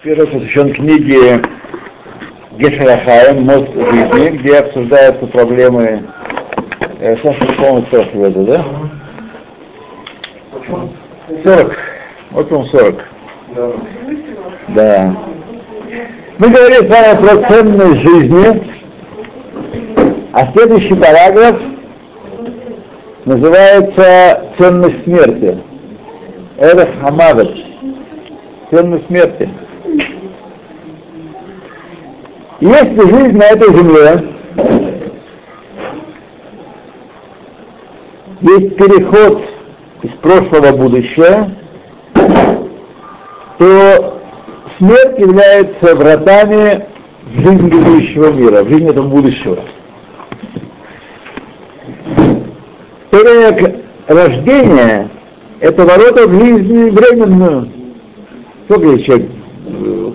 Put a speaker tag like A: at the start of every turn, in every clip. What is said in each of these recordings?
A: Первый посвящен книге Гешарахаем «Мост жизни», где обсуждаются проблемы э, Саша, по-моему, прошлого года, да? 40. Вот он 40. Да. Мы говорили с вами про ценность жизни, а следующий параграф называется «Ценность смерти». Это Хамавет. Ценность смерти. Если жизнь на этой земле есть переход из прошлого в будущее, то смерть является вратами в жизнь будущего мира, в жизнь этого будущего. Тогда как это ворота в жизнь временную. Сколько еще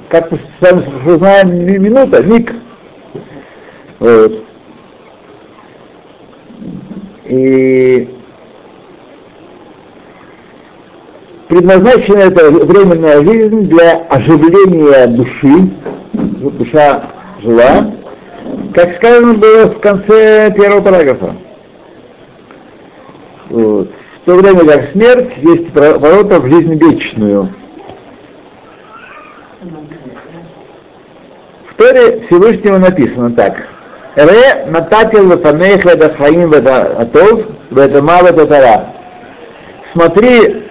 A: как мы с вами знаем, минута, миг. Вот. И предназначена эта временная жизнь для оживления души, душа жила, как сказано было в конце первого параграфа. Вот. В то время как смерть есть ворота в жизнь вечную. В Торе Всевышнего написано так. Ре нататил вафанех это хаим атов, это мало тара. Смотри,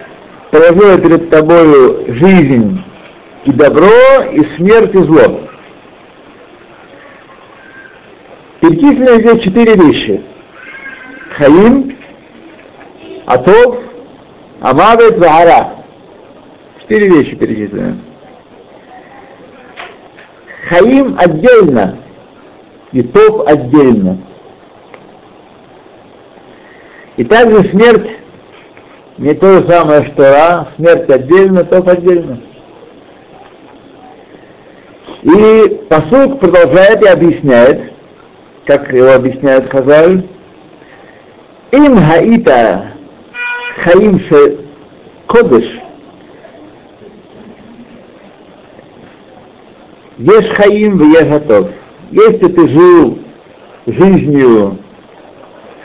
A: положила перед тобою жизнь и добро, и смерть, и зло. Перечислены здесь четыре вещи. Хаим, Атов, Амавет, Вахара. Четыре вещи перечислены. Хаим отдельно, и Тов отдельно. И также смерть не то же самое, что Ра, смерть отдельно, Тов отдельно. И посуд продолжает и объясняет, как его объясняет Хазаль, им хаита хаим ше кодыш Ешь хаим в готов. Если ты жил жизнью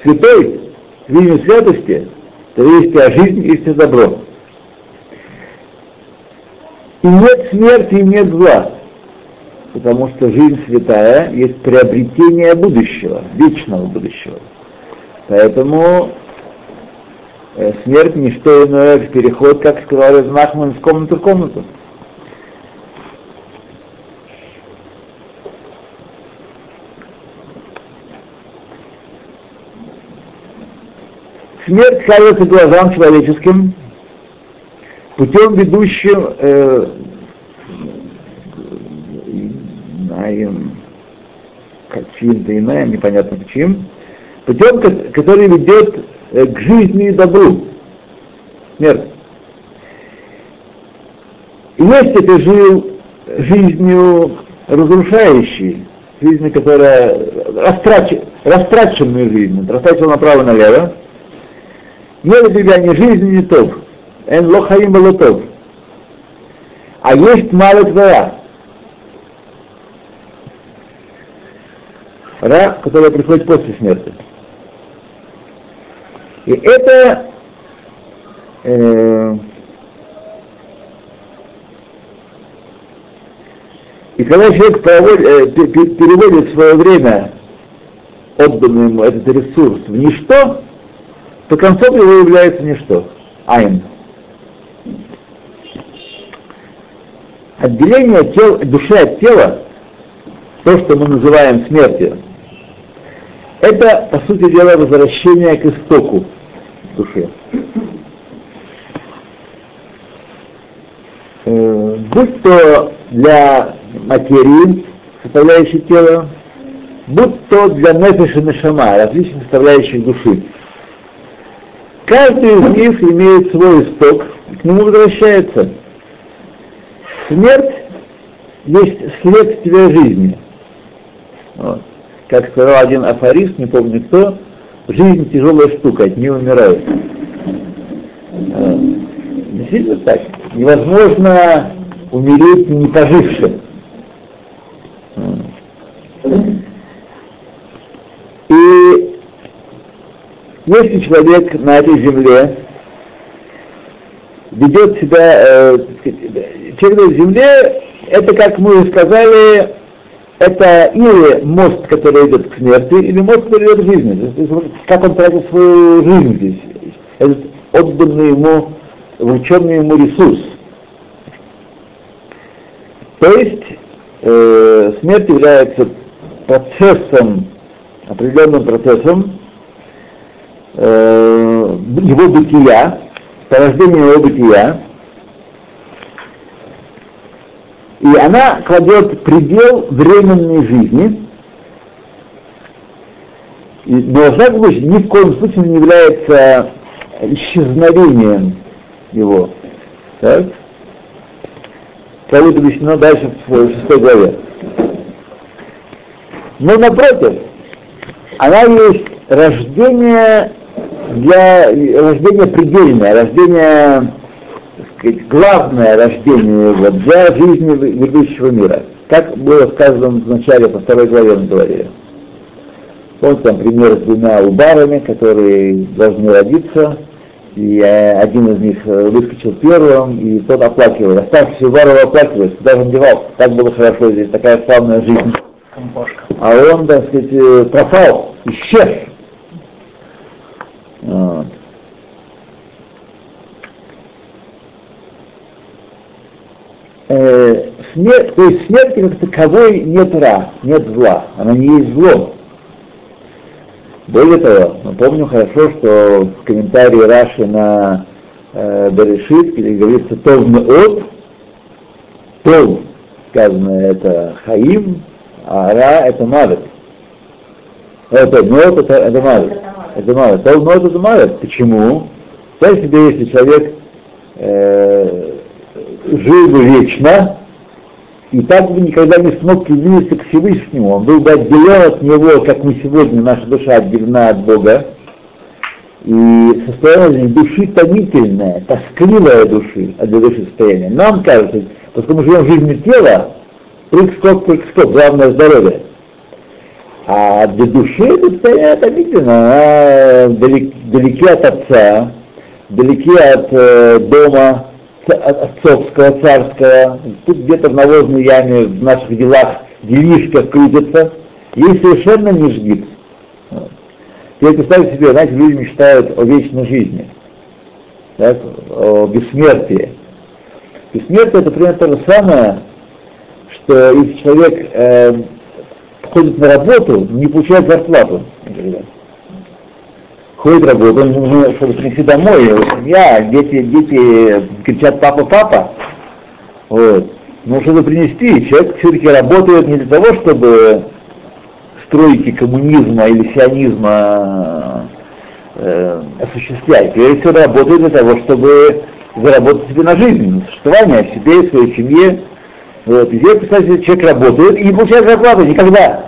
A: святой, жизнью святости, то есть тебя жизнь, есть и добро. И нет смерти, и нет зла. Потому что жизнь святая есть приобретение будущего, вечного будущего. Поэтому э, смерть не что иное, как переход, как сказал Нахман, из комнаты в комнату. Смерть кажется глазам человеческим путем ведущим э, инаем, чьим-то инаем, непонятно почему, путем, который ведет э, к жизни и добру. Смерть. И если ты жил жизнью разрушающей, жизнью, которая растрач, растраченную жизнь, растрачена направо и налево, нет ни жизни, ни тов. Эн лохаим балотов. А есть мало твоя. Ра, которая приходит после смерти. И это э, и когда человек э, переводит свое время, отданное ему этот ресурс, в ничто, то концом его является ничто. Айн. Отделение тел, души от тела, то, что мы называем смертью, это, по сути дела, возвращение к истоку души. Э, будь то для материи, составляющей тело, будь то для нефиша нешама, различных составляющих души. Каждый из них имеет свой исток, к нему возвращается. Смерть есть следствие жизни. Вот. Как сказал один афорист, не помню кто, жизнь тяжелая штука, от нее умирают. Действительно так. Невозможно умереть не пожившим. И если человек на этой земле ведет себя, э, человек на земле, это, как мы уже сказали, это или мост, который идет к смерти, или мост, который идет к жизни. Как он тратит свою жизнь здесь. Этот отданный ему, врученный ему ресурс. То есть э, смерть является процессом, определенным процессом э, его бытия, порождения его бытия, и она кладет предел временной жизни, и, всяком случае ни в коем случае не является исчезновением его. Так? Как будет объяснено дальше в шестой главе. Но напротив, она есть рождение для рождения предельное, рождение сказать, главное рождение его для жизни грядущего мира. Как было сказано в начале, по второй главе мы говорили. Вот там пример с двумя убарами, которые должны родиться, и э, один из них э, выскочил первым, и тот оплакивает. Оставшийся убаров оплакивает, куда же он девал? Так было хорошо здесь, такая славная жизнь. А он, так сказать, э, пропал, исчез. Вот. э, смерть, то есть смерти как таковой нет ра, нет зла, она не есть зло. Более того, мы помним хорошо, что в комментарии Раши на э, Берешит, где говорится «Тов от», «Тов» сказано это «Хаим», а «Ра» это «Мавет». Это «Мот» это, это «Мавет». Это «Мавет». «Тов мот» это «Мавет». Почему? Представь себе, если человек э, жил бы вечно, и так бы никогда не смог приблизиться к Всевышнему. Он был бы отделен от него, как мы сегодня, наша душа отделена от Бога. И состояние души томительное, тоскливое души, от для души состояние. Нам кажется, поскольку мы живем в жизни тела, прыг-скок, прыг-скок, главное здоровье. А для души это состояние томительное, она далек, далеки от отца, далеки от э, дома, отцовского, царского, тут где-то в навозной яме в наших делах делишка крутится, ей совершенно не жгит. Теперь представьте себе, знаете, люди мечтают о вечной жизни, так, о бессмертии. Бессмертие это примерно то же самое, что если человек э, ходит на работу, не получает зарплату. Например ходит работать, он нужно, чтобы принести домой, его семья, дети, дети кричат папа, папа. Вот. Но чтобы принести, человек все-таки работает не для того, чтобы стройки коммунизма или сионизма э, осуществлять. Прежде всего работает для того, чтобы заработать себе на жизнь, на существование, себе своей семье. Вот. И здесь, кстати, человек работает и не получает зарплату никогда.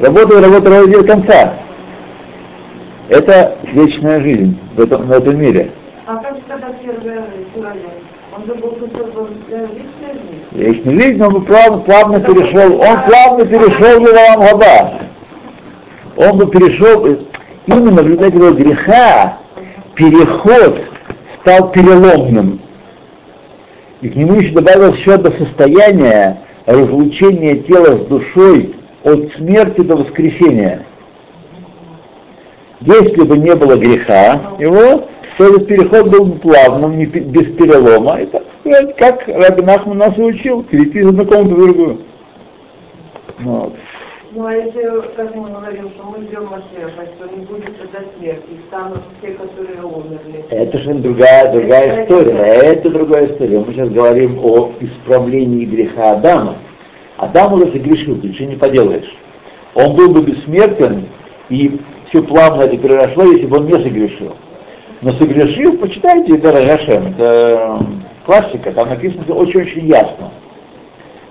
A: Работает, работает, работает до конца. Это вечная жизнь в этом, в этом мире.
B: А как тогда первый? Он же был создан для вечной жизни.
A: Вечной жизни он плавно, плавно перешел, он плавно перешел в Илам Хаба. Он бы перешел, именно в результате его греха, переход стал переломным. И к нему еще добавилось еще одно состояние разлучения тела с душой от смерти до воскресения. Если бы не было греха его, то этот переход был бы плавным, не, без перелома. Это как Раби Нахман нас и учил, перейти из одной комнаты в.
B: Вот. Ну а если, как мы говорим, что мы ждем Машеха, что не будет тогда смерти, и станут те, которые умерли.
A: Это же другая, другая история. Это другая история. Мы сейчас говорим о исправлении греха Адама. Адам уже согрешил, ты ничего не поделаешь. Он был бы бессмертен, и все плавно это переросло, если бы он не согрешил. Но согрешил, почитайте это Рагашем, это классика, там написано очень-очень ясно.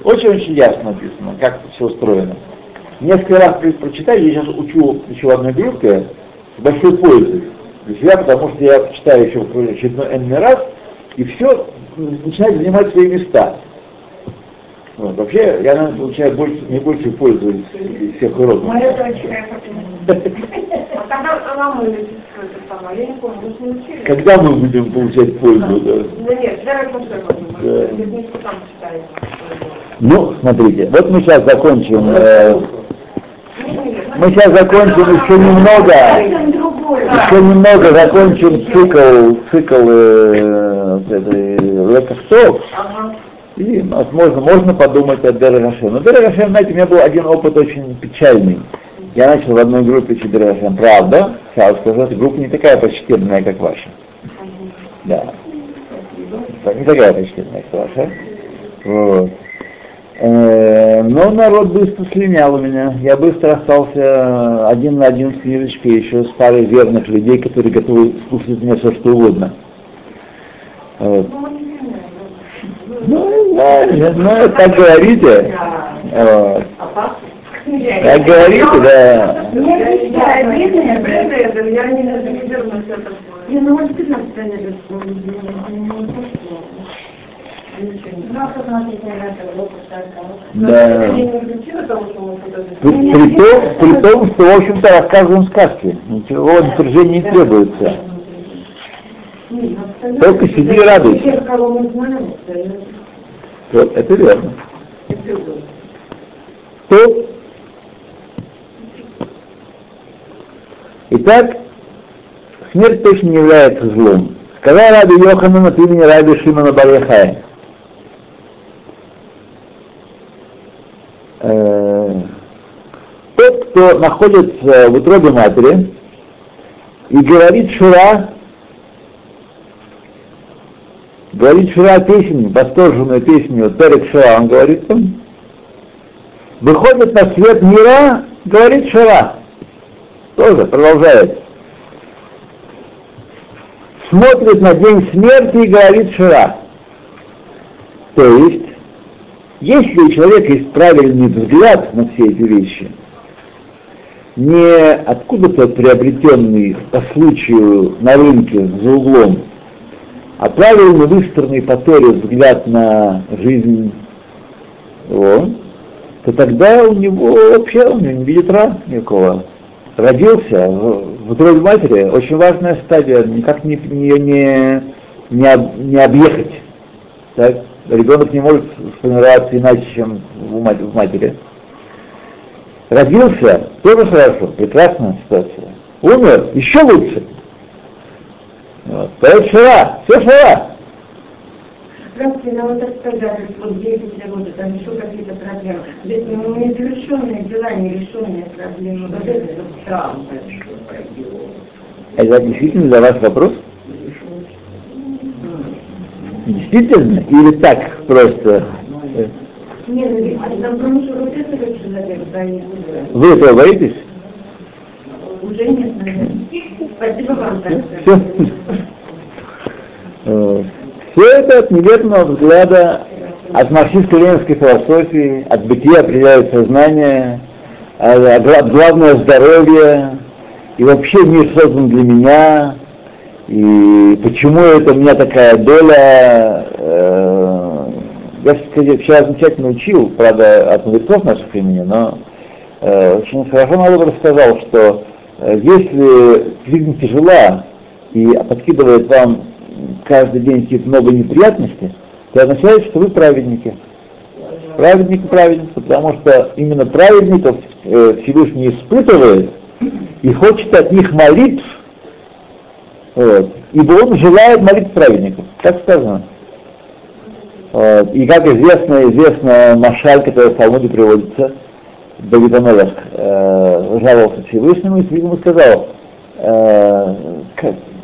A: Очень-очень ясно написано, как это все устроено. Несколько раз прочитаю, я сейчас учу еще одной группе с большой пользой для себя, потому что я читаю еще очередной энный раз, и все начинает занимать свои места. Вот. Вообще, я, наверное, получаю больше, не больше пользы из всех уроков.
B: Моя дочка, а я.
A: Когда мы будем получать пользу, да?
B: Да нет, я.
A: Ну, смотрите, вот мы сейчас закончим, э, мы сейчас закончим еще немного, еще немного закончим цикл, цикл э, этой лекостов, и, возможно, можно подумать о Дерагашем. Но Дерагашем, знаете, у меня был один опыт очень печальный. Я начал в одной группе учить Дерагашем. Правда, сразу скажу, группа не такая почтенная, как ваша. Да. Не такая почтенная, как ваша. Вот. Э, Но народ быстро слинял у меня. Я быстро остался один на один с книжечкой еще с парой верных людей, которые готовы слушать меня все, что угодно. Вот.
B: Ну, знаем.
A: Ну, ну, так говорите. Вот. Так говорите, да.
B: Я не знаю, обидно, обидно, я не не вернусь это такое.
C: Я ну вот 15 наверное,
A: Да.
B: Что мы куда-то...
A: При, при том, при том, что, в общем-то, рассказываем сказки. Ничего напряжения не требуется. Только сиди и радуйся. Вот, это верно. То, Итак, смерть точно не является злом. Сказал Раби Йоханан от имени Раби Шимона Барьяхая. Э, Тот, кто находится в утробе матери и говорит Шура, говорит Шура песню, восторженную песню Терек Шура, он говорит там, выходит на свет мира, говорит Шура, тоже продолжает. Смотрит на день смерти и говорит Шура. То есть, если у человека есть правильный взгляд на все эти вещи, не откуда-то приобретенный по случаю на рынке за углом, а правильно выстроенный по Торе взгляд на жизнь его, то тогда у него вообще он не видит ра никакого. Родился в, в матери, очень важная стадия, никак не, не, не, не, об- не объехать. Так? Ребенок не может сформироваться иначе, чем в, мать- в матери. Родился, тоже хорошо, прекрасная ситуация. Умер, еще лучше. Вот. Поэтому шара, все шара.
C: Здравствуйте, а вот так сказать, вот 10 работы, там еще какие-то проблемы. Ведь ну, незавершенные дела, нерешенные проблемы. Вот это вот пойдет.
A: Это действительно для вас вопрос? Действительно? Или так просто? Э. Вы этого боитесь?
C: Уже нет, наверное. Спасибо вам,
A: Все. Все это от неверного взгляда, от марксистско-ленинской философии, от бытия определяет сознание, а- а гла- главное здоровье, и вообще мир создан для меня, и почему это у меня такая доля, э, я кстати, вчера замечательно учил, правда, от мудрецов наших времени, но э, очень хорошо Малов рассказал, что э, если жизнь тяжела и подкидывает вам каждый день какие-то много неприятностей, то означает, что вы праведники. Праведник и праведница, потому что именно праведников э, Всевышний испытывает и хочет от них молитв, вот, ибо он желает молитв праведников. Так сказано. Вот. И как известно, известно Машаль, который в Талмуде приводится, Давид Амелах э, жаловался Всевышнему и Всевышнему сказал, э,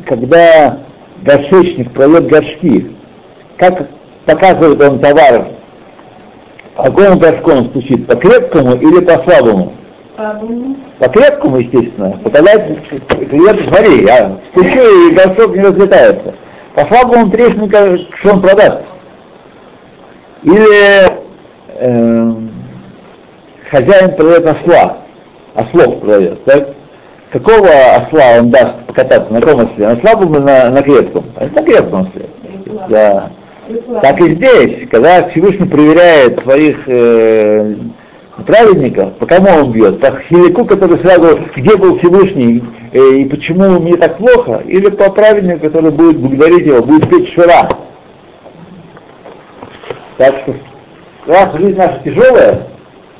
A: когда горшечник продает горшки, как показывает он товар, горшку он стучит, по крепкому или по слабому? По крепкому, естественно, тогда клиент, смотри, я стучу и горшок не разлетается. По слабому трещника, что он продаст? Или эм, хозяин продает осла, ослов продает, так? Какого осла он даст покататься, на каком осле? На слабом или на, на крепком? А На крепком осле. Да. Так и здесь, когда Всевышний проверяет своих э, праведников, по кому он бьет? По хилику, который сразу, где был Всевышний э, и почему мне так плохо, или по праведнику, который будет благодарить его, будет петь шура. Так что, раз жизнь наша тяжелая,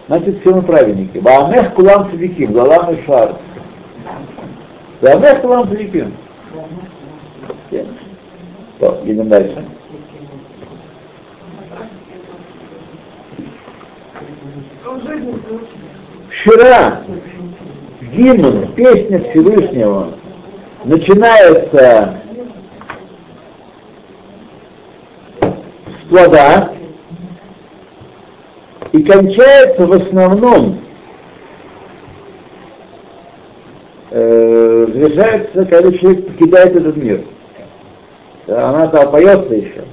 A: значит все мы праведники. Баамех кулам садиким, галам и шар. Баамех кулам садиким. Идем дальше. Вчера гимн, песня Всевышнего начинается с плода и кончается в основном, э, завершается, когда человек покидает этот мир. Она-то поется еще.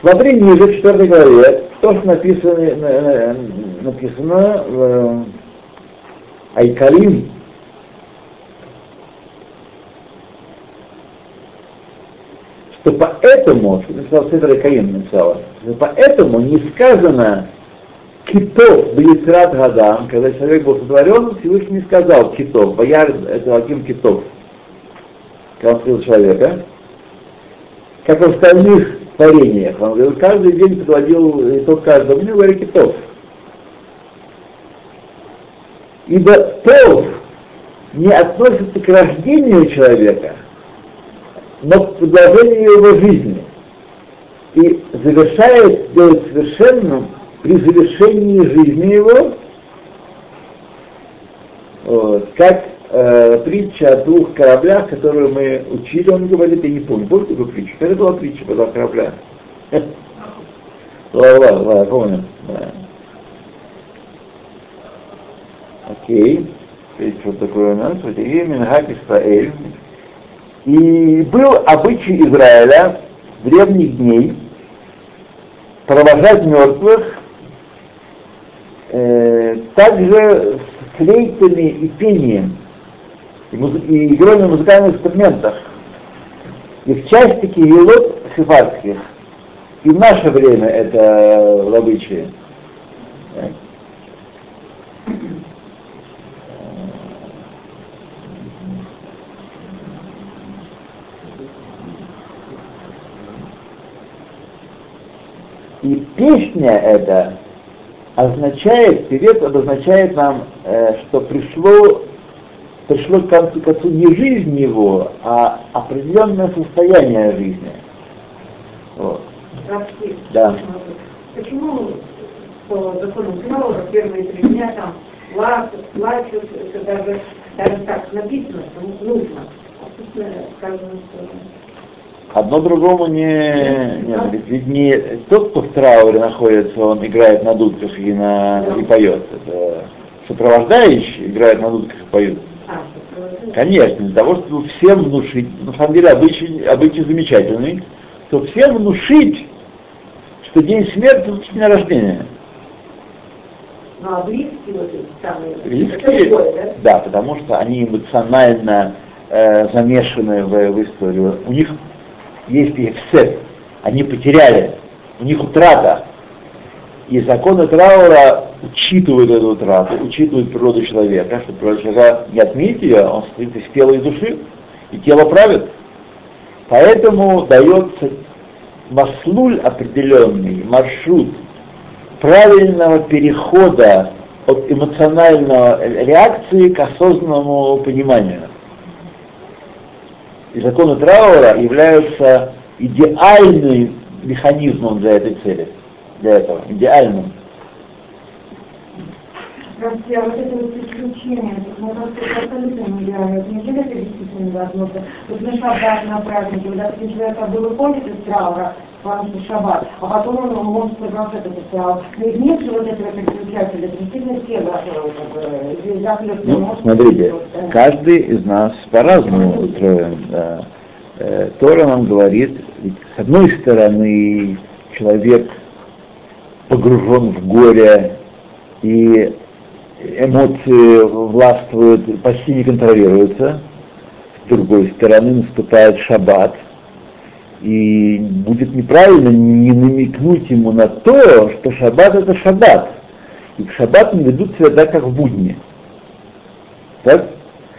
A: Смотри ниже, в 4 главе, то, что написано, написано в Айкалим, что поэтому, что написал Седр Айкалим написала, что поэтому не сказано китов Блицрат Гадам, когда человек был сотворен, Всевышний сказал китов, бояр это Аким китов, когда он человека, как в остальных творениях. Он говорил, каждый день подводил итог каждого дня, говорит, китов. Ибо тов не относится к рождению человека, но к продолжению его жизни. И завершает, делает совершенным при завершении жизни его, вот, как э, притча о двух кораблях, которую мы учили, он говорит, я не помню, помните такую притчу? Это была притча про два корабля. Ладно, ладно, помню. Окей. Что такое у нас? Минхак Исраэль. И был обычай Израиля древних дней провожать мертвых э, также с флейтами и пением и, музы- и игрой на музыкальных инструментах. И в части киелот сефардских. И в наше время это в обычае. И песня эта означает, певец обозначает нам, э, что пришло, пришло к концу, к концу не жизнь его, а определенное состояние жизни. Вот. Да.
C: Почему по закону Траура первые три дня там плачут, это даже, даже так написано, что нужно. А э, сказано, что
A: Одно другому не, не ведь, ведь не тот, кто в трауре находится, он играет на дудках и, на, и поет. Это сопровождающие играют на дудках и поют. Конечно, для того, чтобы всем внушить, на самом деле обычай, обычай замечательный, чтобы всем внушить, что день смерти это день рождения.
C: Ну, а близкие вот эти самые, это
A: Близкие,
C: другое, да?
A: да, потому что они эмоционально э, замешаны в, в историю. У них есть эфсет, они потеряли, у них утрата. И законы траура учитывают эту утрату, учитывают природу человека, что природа человека не отменить ее, он состоит из тела и души, и тело правит. Поэтому дается маслуль определенный, маршрут правильного перехода от эмоционального реакции к осознанному пониманию. И законы траура являются идеальным механизмом для этой цели, для этого, идеальным.
C: А вот это вот исключение, это, ну, как-то абсолютно нереально. Это неужели это действительно невозможно? Вот на шаббат, на празднике, вот, допустим, человек как бы выходит из траура, потому что шаббат, а потом он может продолжать этот траур. Но ведь нет же вот этого переключателя, это действительно тело, э, захлеб не
A: Ну, смотрите,
C: э,
A: каждый из нас по-разному устроен. да. Э, Тора нам говорит, с одной стороны человек погружен в горе, и эмоции властвуют, почти не контролируются. С другой стороны наступает шаббат, И будет неправильно не намекнуть ему на то, что шаббат это шаббат. И в шаббат не ведут себя так, как в будни. Так?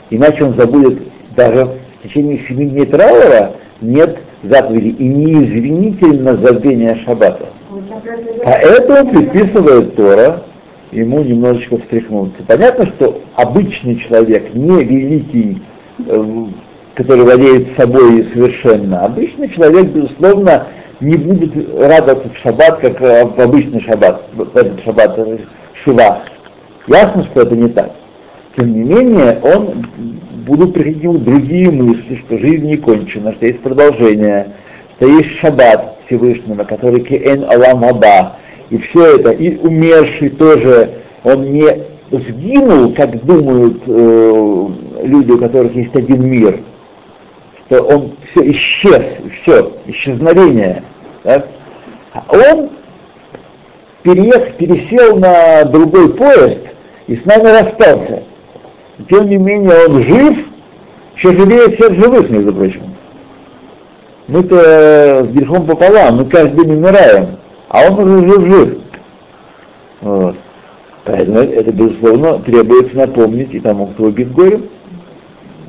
A: Иначе он забудет даже в течение семи дней траура нет заповеди и неизвинительно забвения шаббата. Поэтому предписывает Тора ему немножечко встряхнуться. Понятно, что обычный человек, не великий, э, который владеет собой совершенно, обычный человек, безусловно, не будет радоваться в шаббат, как в обычный шаббат, в этот шаббат э, Шива. Ясно, что это не так. Тем не менее, он будут приходить ему другие мысли, что жизнь не кончена, что есть продолжение, что есть шаббат Всевышнего, который Кен Алам Аба, и все это, и умерший тоже, он не сгинул, как думают э, люди, у которых есть один мир, что он все исчез, все, исчезновение. А он переехал, пересел на другой поезд и с нами расстался. Тем не менее он жив, еще живее всех живых, между прочим. Мы-то с грехом пополам, мы каждый день умираем а он уже жив-жив. Вот. Поэтому это, безусловно, требуется напомнить и тому, кто убит горем.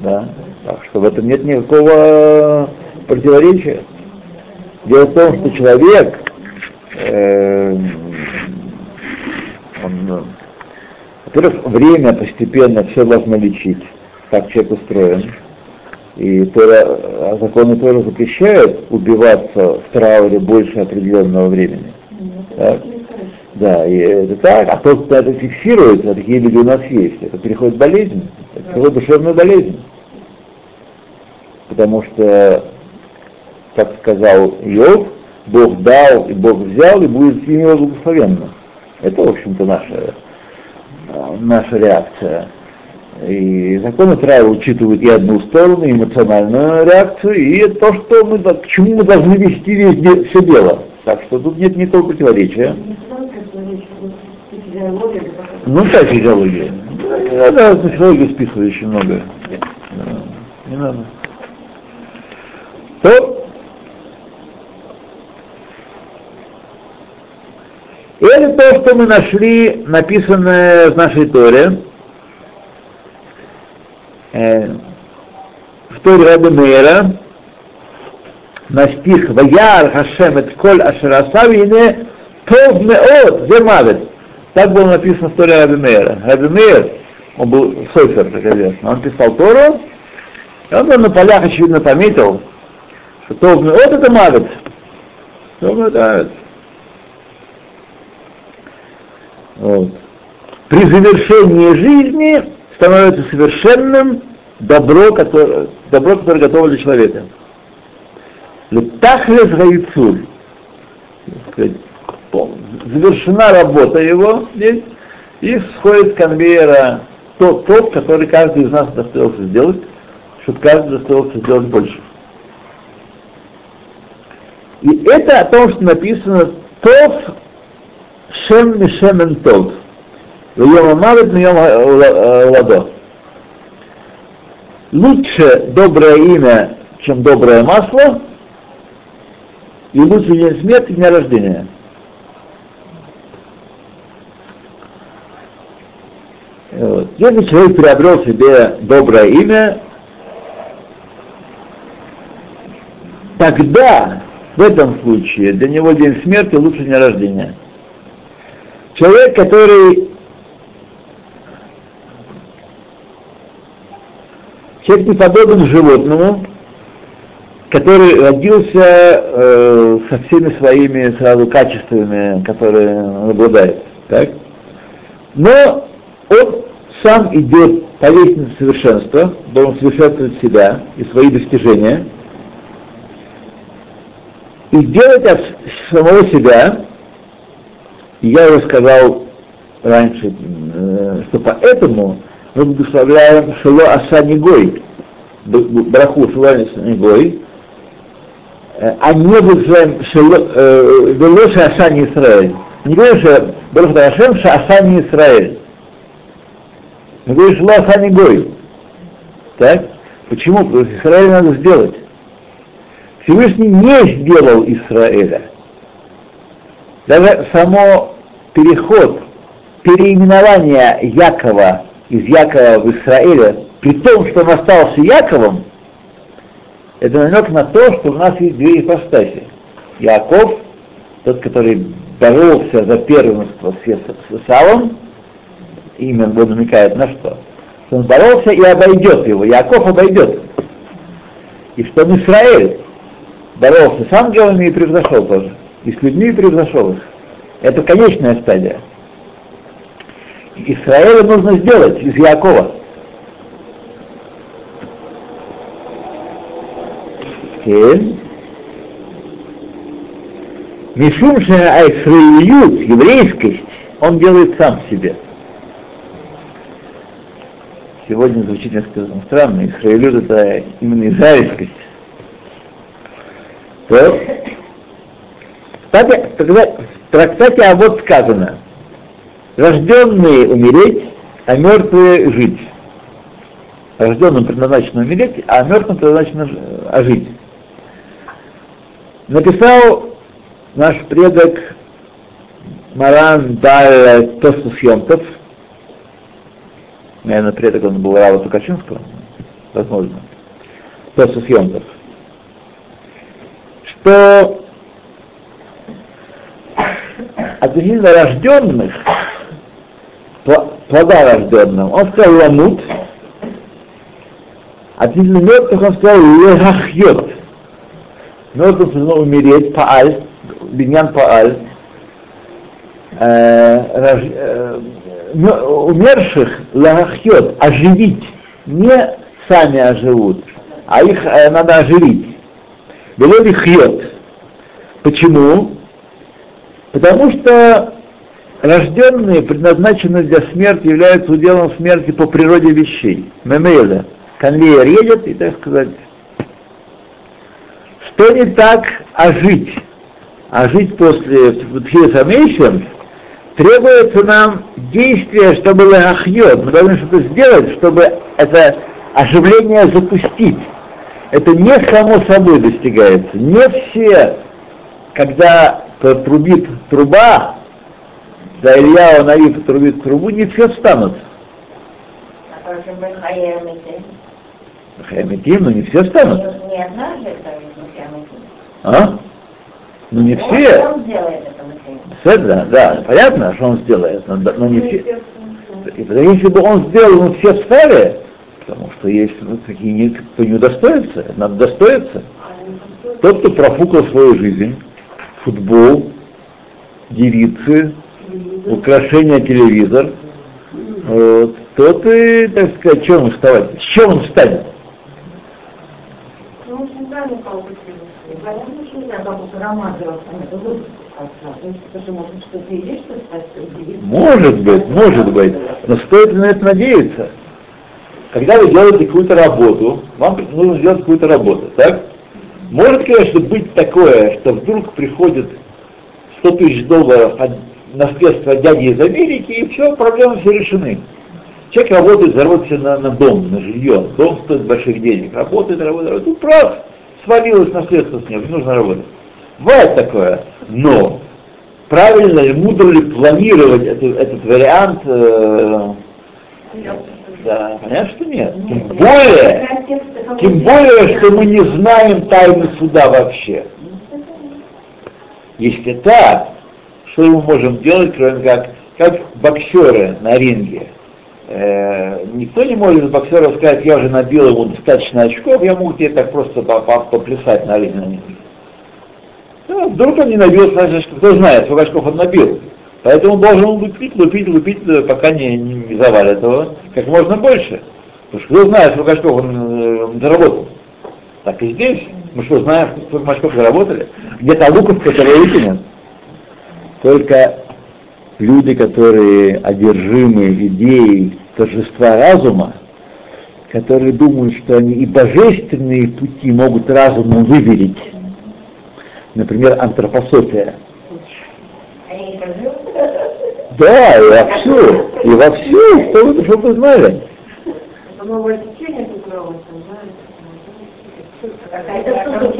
A: Да. Так что в этом нет никакого противоречия. Дело в том, что человек, э, он, во-первых, время постепенно все должно лечить, как человек устроен. И Тора, законы Тора запрещают убиваться в трауре больше определенного времени. Так? Да, и это так, а тот, кто это фиксирует, а такие люди у нас есть, это переходит болезнь, это переходит душевную болезнь. Потому что, как сказал Иов, Бог дал и Бог взял, и будет с ним его благословенно. Это, в общем-то, наша, наша реакция. И законы Трава учитывают и одну сторону, и эмоциональную реакцию, и то, что мы, к чему мы должны вести везде все дело. Так что тут нет никакого противоречия. Ну, как физиология. Не надо на физиологию списывать очень много. Не надо. То Это то, что мы нашли, написанное в нашей Торе, э, в Торе Раби Мейра, на стих «Ваяр Хашем et коль ашерасав ине тов меот зе Так было написано в Торе Раби Мейра. Раби Мейр, он был софер, как известно, он писал Тору, и он на полях, очевидно, пометил, что тов меот это мавит. Тов меот. Вот. При завершении жизни становится совершенным добро, которое, добро, которое готово для человека. Летахлес Гайцуль. Завершена работа его здесь, и сходит с конвейера тот, тот, который каждый из нас достоился сделать, чтобы каждый достоился сделать больше. И это о том, что написано Тов Шем Мишемен Тов. Ладо. Лучше доброе имя, чем доброе масло, и лучше день смерти, дня рождения. Вот. Если человек приобрел себе доброе имя, тогда в этом случае для него день смерти лучше дня рождения. Человек, который человек не подобен животному, который родился э, со всеми своими сразу качествами, которые он обладает. Так? Но он сам идет по лестнице совершенства, должен совершенствовать себя и свои достижения, и делать от самого себя, я уже сказал раньше, э, что поэтому мы благословляем Шело Асанигой, браху Шело Асанигой, а не выживаем вело Шашани Израиль. Не говорим, что Барух Дашем Шашани Израиль. Мы говорим, Ласани Гой. Так? Почему? Потому что Израиль надо сделать. Всевышний не сделал Израиля. Даже само переход, переименование Якова из Якова в Израиля, при том, что он остался Яковом, это намек на то, что у нас есть две ипостаси. Яков, тот, который боролся за первенство с Исавом, имя он намекает на что? Что он боролся и обойдет его, Яков обойдет. И что он Израиль боролся с ангелами и превзошел тоже, и с людьми превзошел их. Это конечная стадия. Израиля нужно сделать из Якова. Мишум Айсраилют, еврейскость, он делает сам себе. Сегодня звучит несколько странно. Исраилют это именно израильскость. То, кстати, в трактате а вот сказано, рожденные умереть, а мертвые жить. Рожденным предназначено умереть, а мертвым предназначено жить написал наш предок Маран Даль Тосус Йомтов, наверное, предок он был Рава Тукачинского, возможно, Тосус Йомтов, что относительно рожденных, плода рожденным, он сказал ламут, относительно мертвых он сказал лехахьот, Мертвым суждено умереть, пааль, биньян пааль, э, э, умерших лагахьет, оживить, не сами оживут, а их э, надо оживить. Белови хьет. Почему? Потому что рожденные, предназначенные для смерти, являются уделом смерти по природе вещей. Мемейля. Конвейер едет, и, так сказать, что не так а жить? А жить после Тхилсамейшем требуется нам действие, чтобы лахьет. Мы должны что-то сделать, чтобы это оживление запустить. Это не само собой достигается. Не все, когда трубит труба, да Илья Нави трубит трубу, не все встанут. Хаямитим, но не все встанут. Не однажды а? Ну не все. Он сделает это да, да, понятно, что он сделает, но, но не все. И если бы он сделал, ну все встали, потому что есть ну, такие, кто не удостоится, надо достоиться. Тот, кто профукал свою жизнь, футбол, девицы, украшения телевизор, вот, тот и, так сказать, чем он вставать? С чем он встанет? Может быть, может быть, но стоит на это надеяться. Когда вы делаете какую-то работу, вам нужно сделать какую-то работу, так? Может, конечно, быть такое, что вдруг приходит 100 тысяч долларов от наследства дяди из Америки, и все, проблемы все решены. Человек работает, заработает на, на дом, на жилье. Дом стоит больших денег. Работает, работает, работает. Ну, прав свалилось наследство с него, не нужно работать. Бывает такое, но правильно ли, мудро ли планировать эту, этот вариант? Э, да, понятно, что нет. Тем более, тем более, что мы не знаем тайны суда вообще. Если так, что мы можем делать, кроме как, как боксеры на ринге? Э, никто не может из боксеров сказать, я уже набил ему достаточно очков, я могу тебе так просто поплясать на ринге. Ну, вдруг он не набил, значит, кто знает, сколько очков он набил. Поэтому он должен лупить, лупить, лупить, э, пока не, не, завалит его как можно больше. Потому что кто знает, сколько очков он э, заработал. Так и здесь. Мы что, знаем, сколько очков заработали? Где-то луков, которые нет. Только люди, которые одержимы идеей торжества разума, которые думают, что они и божественные пути могут разумом выверить. Например, антропософия. Да, и вовсю, и вовсю, что вы, чтобы вы знали.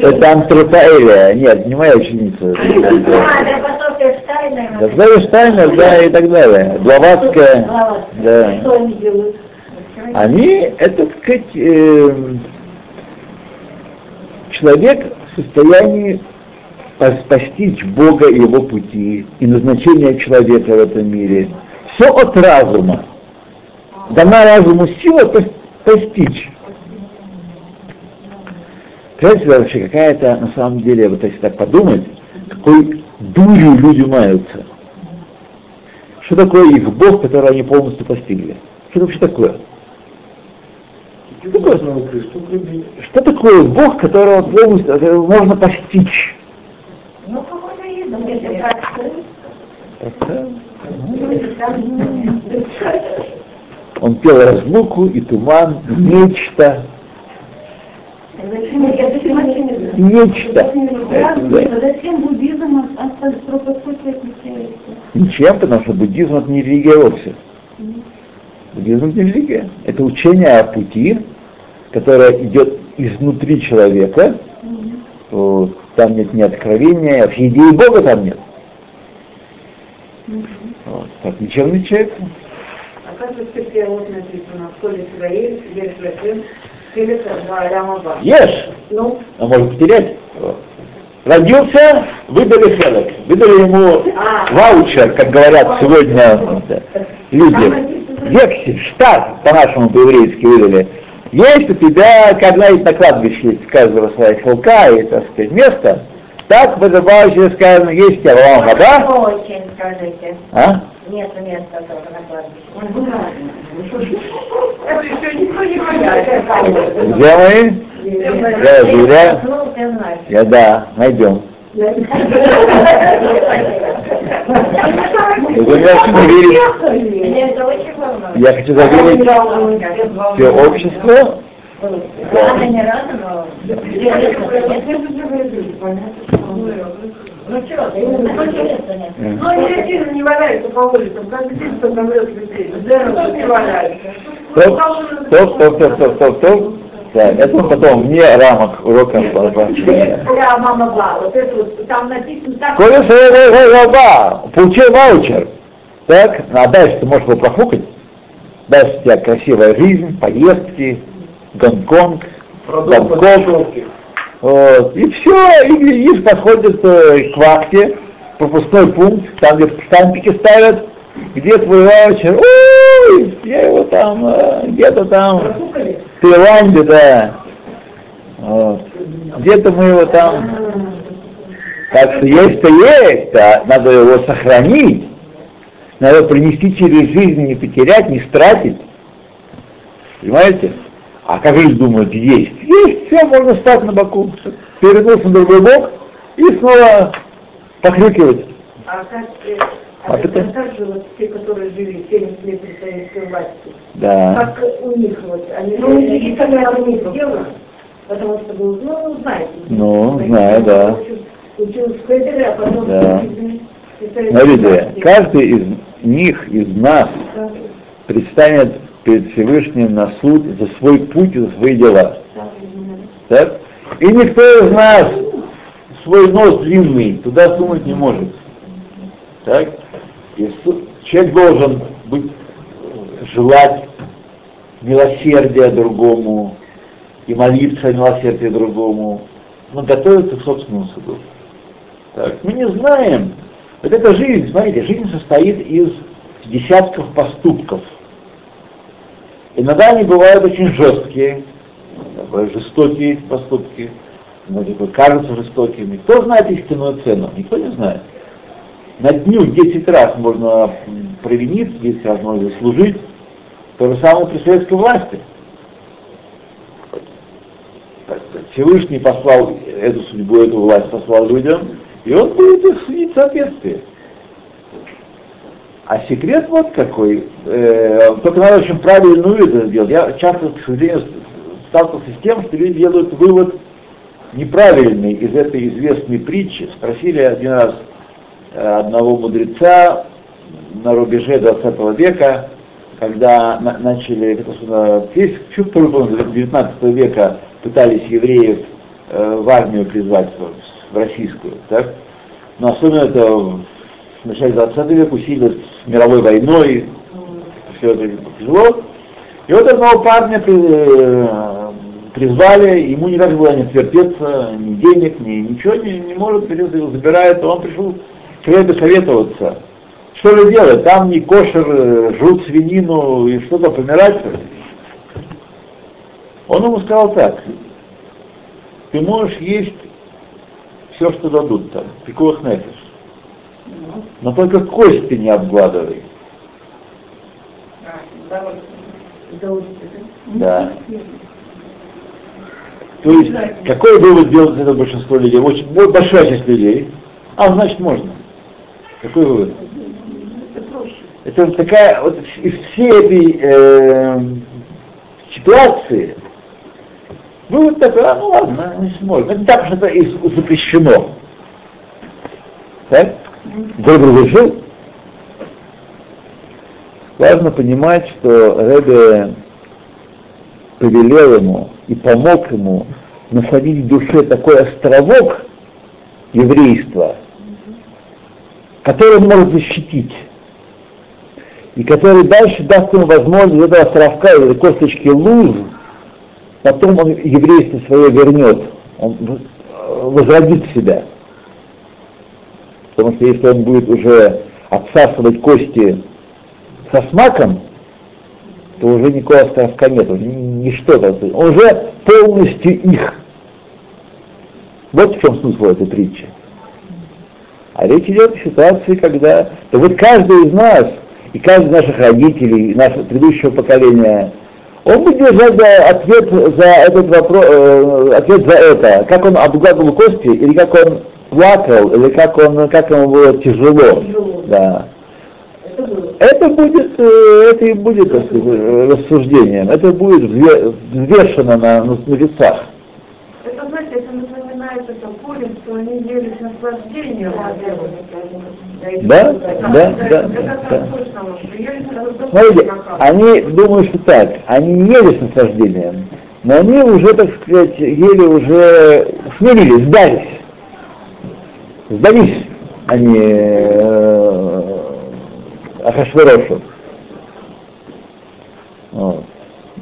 A: Это антропоэлия. Нет, не моя ученица.
C: Да, потом Штайнер.
A: Да, Зоя Штайнер, да, и так далее. Блаватская. Да.
C: Что они делают?
A: Они, это, так сказать, э, человек в состоянии пос- постичь Бога и Его пути, и назначение человека в этом мире. Все от разума. Дана разуму сила пос- постичь. Представляете вообще, какая-то, на самом деле, вот если так подумать, какой дурью люди маются. Что такое их Бог, который они полностью постигли? Что это вообще такое? Что такое? Что такое Бог, которого полностью можно постичь?
C: Ну, похоже, есть. Если так,
A: Он пел разлуку и туман, и нечто, нечто.
C: Зачем буддизм отличается?
A: Ничем, потому что буддизм это не религия вовсе. Буддизм это не религия. Это учение о пути, которое идет изнутри человека. Вот. Там нет ни откровения, вообще идеи Бога там нет. Вот. Так ничем не отличается.
B: А как же в стихе вот написано, в школе Израиль, ешь латин, Филиппа Рамаба.
A: Ешь,
B: Ну,
A: а может потерять. Вот. Родился, выдали хелек, выдали ему ваучер, как говорят сегодня да, люди. Вексель, штат, по-нашему по-еврейски выдали. Есть у тебя, как знаете, на кладбище есть каждого своя хилка и, так сказать, место, так в ваучере сказано, есть у тебя
C: скажите.
A: а?
C: Нету места только на кладбище.
B: это еще никто не понимает.
A: Где мы? Я Юля,
C: Ну,
A: я да, найдем. Вы
C: это волнует.
A: Я хочу заверить все общество,
C: Рано, не рано, но... Ну что, ты не места нет.
B: Ну, они действительно не валяются по улицам, каждый день кто там врет людей. Здорово, не валяются.
A: Стоп, стоп, стоп, стоп, стоп, стоп. Да, это потом, вне рамок урока.
C: Я мама была, вот это вот, там написано так...
A: Коля Сараба, получил ваучер. Так, а дальше ты можешь его профукать. Дальше у тебя красивая жизнь, поездки, Гонконг, Бангкок. Вот. И все, и глядишь, подходит к вахте, пропускной пункт, там где штампики ставят, где твой ваучер, ой, я его там, э, где-то там, в Таиланде, да. Вот. Где-то мы его там. Так что есть-то есть, а надо его сохранить, надо принести через жизнь, не потерять, не стратить. Понимаете? А как люди думают, есть? Есть, все, можно встать на боку, перевернуться на другой бок и снова похрюкивать.
B: А как, э,
A: А
B: а
A: ты
B: как,
A: как?
B: же вот те, которые жили 70 лет при советской власти,
A: Да.
B: как у них вот, они
C: Ну,
B: же
C: и
B: когда
C: как
B: у них
C: это
B: дело, потому что был, ну, знаете.
A: Ну, знаю, да.
B: Учился в Федере, а потом
A: Да. Смотрите, каждый из них, из нас,
B: Да,
A: предстанет перед Всевышним на суд за свой путь и за свои дела. Так? И никто из нас свой нос длинный туда сунуть не может. Так? И человек должен быть, желать милосердия другому и молиться о милосердии другому, но готовиться к собственному суду. Так? Мы не знаем. Вот эта жизнь, смотрите, жизнь состоит из десятков поступков. Иногда они бывают очень жесткие, бывают жестокие поступки, иногда кажутся жестокими. Кто знает истинную цену? Никто не знает. На дню 10 раз можно провиниться, 10 раз можно служить. То же самое при советской власти. Всевышний послал эту судьбу, эту власть послал людям, и он будет их судить в соответствии. А секрет вот какой. Э, только надо очень правильную это сделать. Я часто, к сожалению, сталкивался с тем, что люди делают вывод неправильный из этой известной притчи. Спросили один раз э, одного мудреца на рубеже 20 века, когда на- начали, есть, чуть половины 19 века пытались евреев э, в армию призвать, в российскую, так? Но особенно это в начале 20 века усилилось мировой войной, все это тяжело. И вот одного парня э, призвали, ему никак было не терпеться, ни денег, ни ничего не, не может, его забирает, он пришел к Ребе советоваться. Что же делать? Там не кошер, э, жрут свинину и что-то помирать. Он ему сказал так, ты можешь есть все, что дадут там, пикуах нефиш. Но только кости не обгладывай. Да. То есть, какой вывод делает это большинство людей? Очень большая часть людей. А, значит, можно. Какой вывод? Это такая, вот из всей этой э, ситуации, вывод такой, а, ну ладно, не сможет. Это так, что это запрещено. Так? Вроде разрешил. Важно понимать, что Ребе повелел ему и помог ему насадить в душе такой островок еврейства, который он может защитить, и который дальше даст ему возможность из этого островка, из этой косточки луз, потом он еврейство свое вернет, он возродит себя. Потому что если он будет уже отсасывать кости со смаком, то уже никакого островка нет, уже ничто, он уже полностью их. Вот в чем смысл этой притчи. А речь идет о ситуации, когда то вот каждый из нас, и каждый из наших родителей, нашего предыдущего поколения, он будет держать за ответ за этот вопрос, э, ответ за это, как он обгладывал кости, или как он плакал, или как он, как ему было тяжело. тяжело. Да. Это будет, э, это и будет рассуждением, это будет взвешено на, на, весах.
B: Это, знаете, это напоминает это Пурим, что они ели с наслаждением.
A: Да, да, да. да. Смотрите, они думают, что так, они не ели с наслаждением, но они уже, так сказать, ели уже, смирились, сдались. Сдались они э, Ахашверошу. Вот.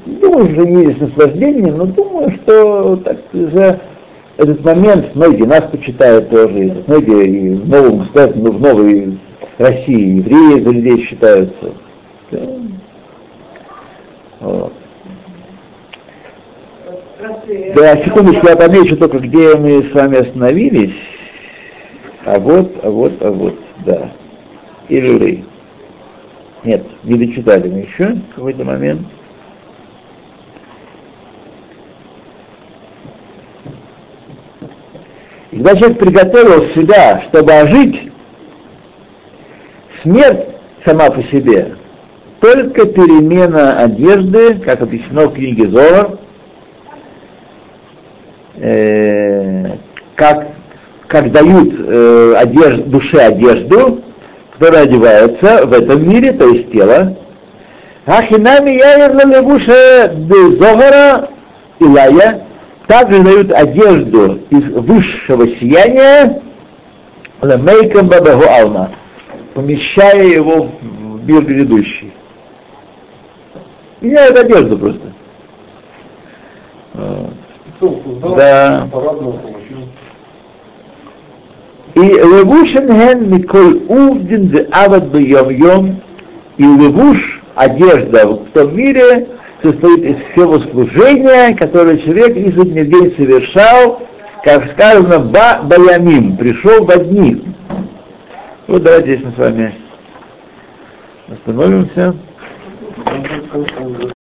A: Думаю, что есть наслаждение, но думаю, что так за этот момент многие нас почитают тоже, многие и в новом государстве, в новой России евреи за людей считаются. Да. Вот. Да, секундочку, я помечу только, где мы с вами остановились. А вот, а вот, а вот, да. Или нет, не дочитали мы еще какой-то момент. И когда человек приготовил себя, чтобы ожить, смерть сама по себе, только перемена одежды, как объяснено в книге Зора, э, как, как дают э, одежд, душе одежду, которые одеваются в этом мире, то есть тело. Ахинами яир левуша зогара илая также дают одежду из высшего сияния лемейкам бабаху алма, помещая его в мир грядущий. Меняют одежду просто. Да. И левушен ген миколь увдин де авад йом и левуш, одежда в том мире, состоит из всего служения, которое человек из дня в день совершал, как сказано, ба баямим, пришел в дни. Вот давайте здесь мы с вами остановимся.